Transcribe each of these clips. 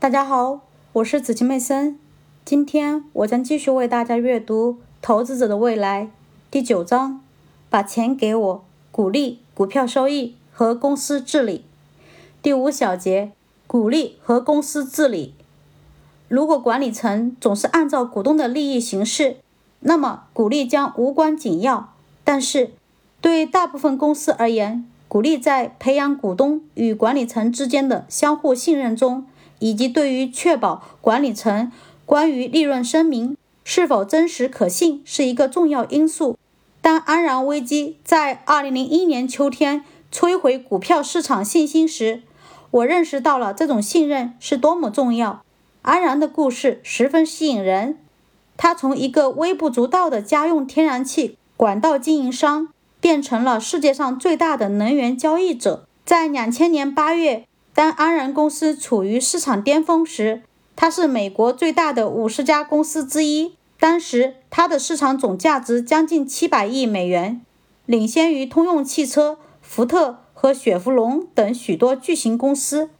大家好，我是紫晴妹森。今天我将继续为大家阅读《投资者的未来》第九章：把钱给我，鼓励股票收益和公司治理。第五小节：鼓励和公司治理。如果管理层总是按照股东的利益行事，那么鼓励将无关紧要。但是，对大部分公司而言，鼓励在培养股东与管理层之间的相互信任中。以及对于确保管理层关于利润声明是否真实可信是一个重要因素。当安然危机在2001年秋天摧毁股票市场信心时，我认识到了这种信任是多么重要。安然的故事十分吸引人，他从一个微不足道的家用天然气管道经营商变成了世界上最大的能源交易者。在2000年8月。当安然公司处于市场巅峰时，它是美国最大的五十家公司之一。当时，它的市场总价值将近七百亿美元，领先于通用汽车、福特和雪佛龙等许多巨型公司。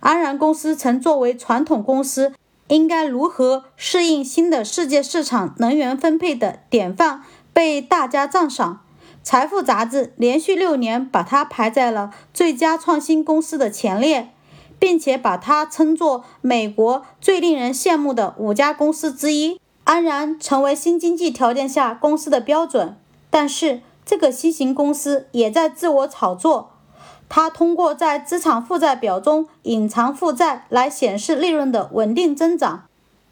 安然公司曾作为传统公司应该如何适应新的世界市场能源分配的典范被大家赞赏。财富杂志连续六年把它排在了最佳创新公司的前列，并且把它称作美国最令人羡慕的五家公司之一。安然成为新经济条件下公司的标准，但是这个新型公司也在自我炒作。它通过在资产负债表中隐藏负债来显示利润的稳定增长。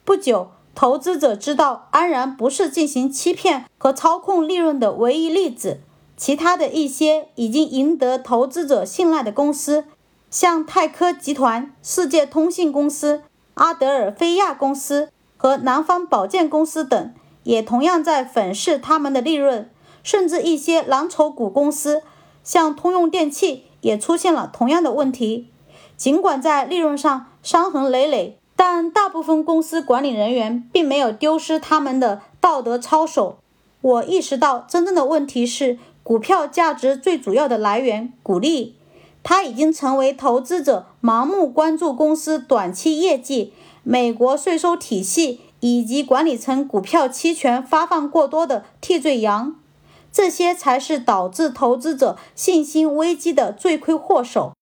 不久。投资者知道安然不是进行欺骗和操控利润的唯一例子，其他的一些已经赢得投资者信赖的公司，像泰科集团、世界通信公司、阿德尔菲亚公司和南方保健公司等，也同样在粉饰他们的利润。甚至一些蓝筹股公司，像通用电气，也出现了同样的问题，尽管在利润上伤痕累累。但大部分公司管理人员并没有丢失他们的道德操守。我意识到，真正的问题是股票价值最主要的来源——股利。它已经成为投资者盲目关注公司短期业绩、美国税收体系以及管理层股票期权发放过多的替罪羊。这些才是导致投资者信心危机的罪魁祸首。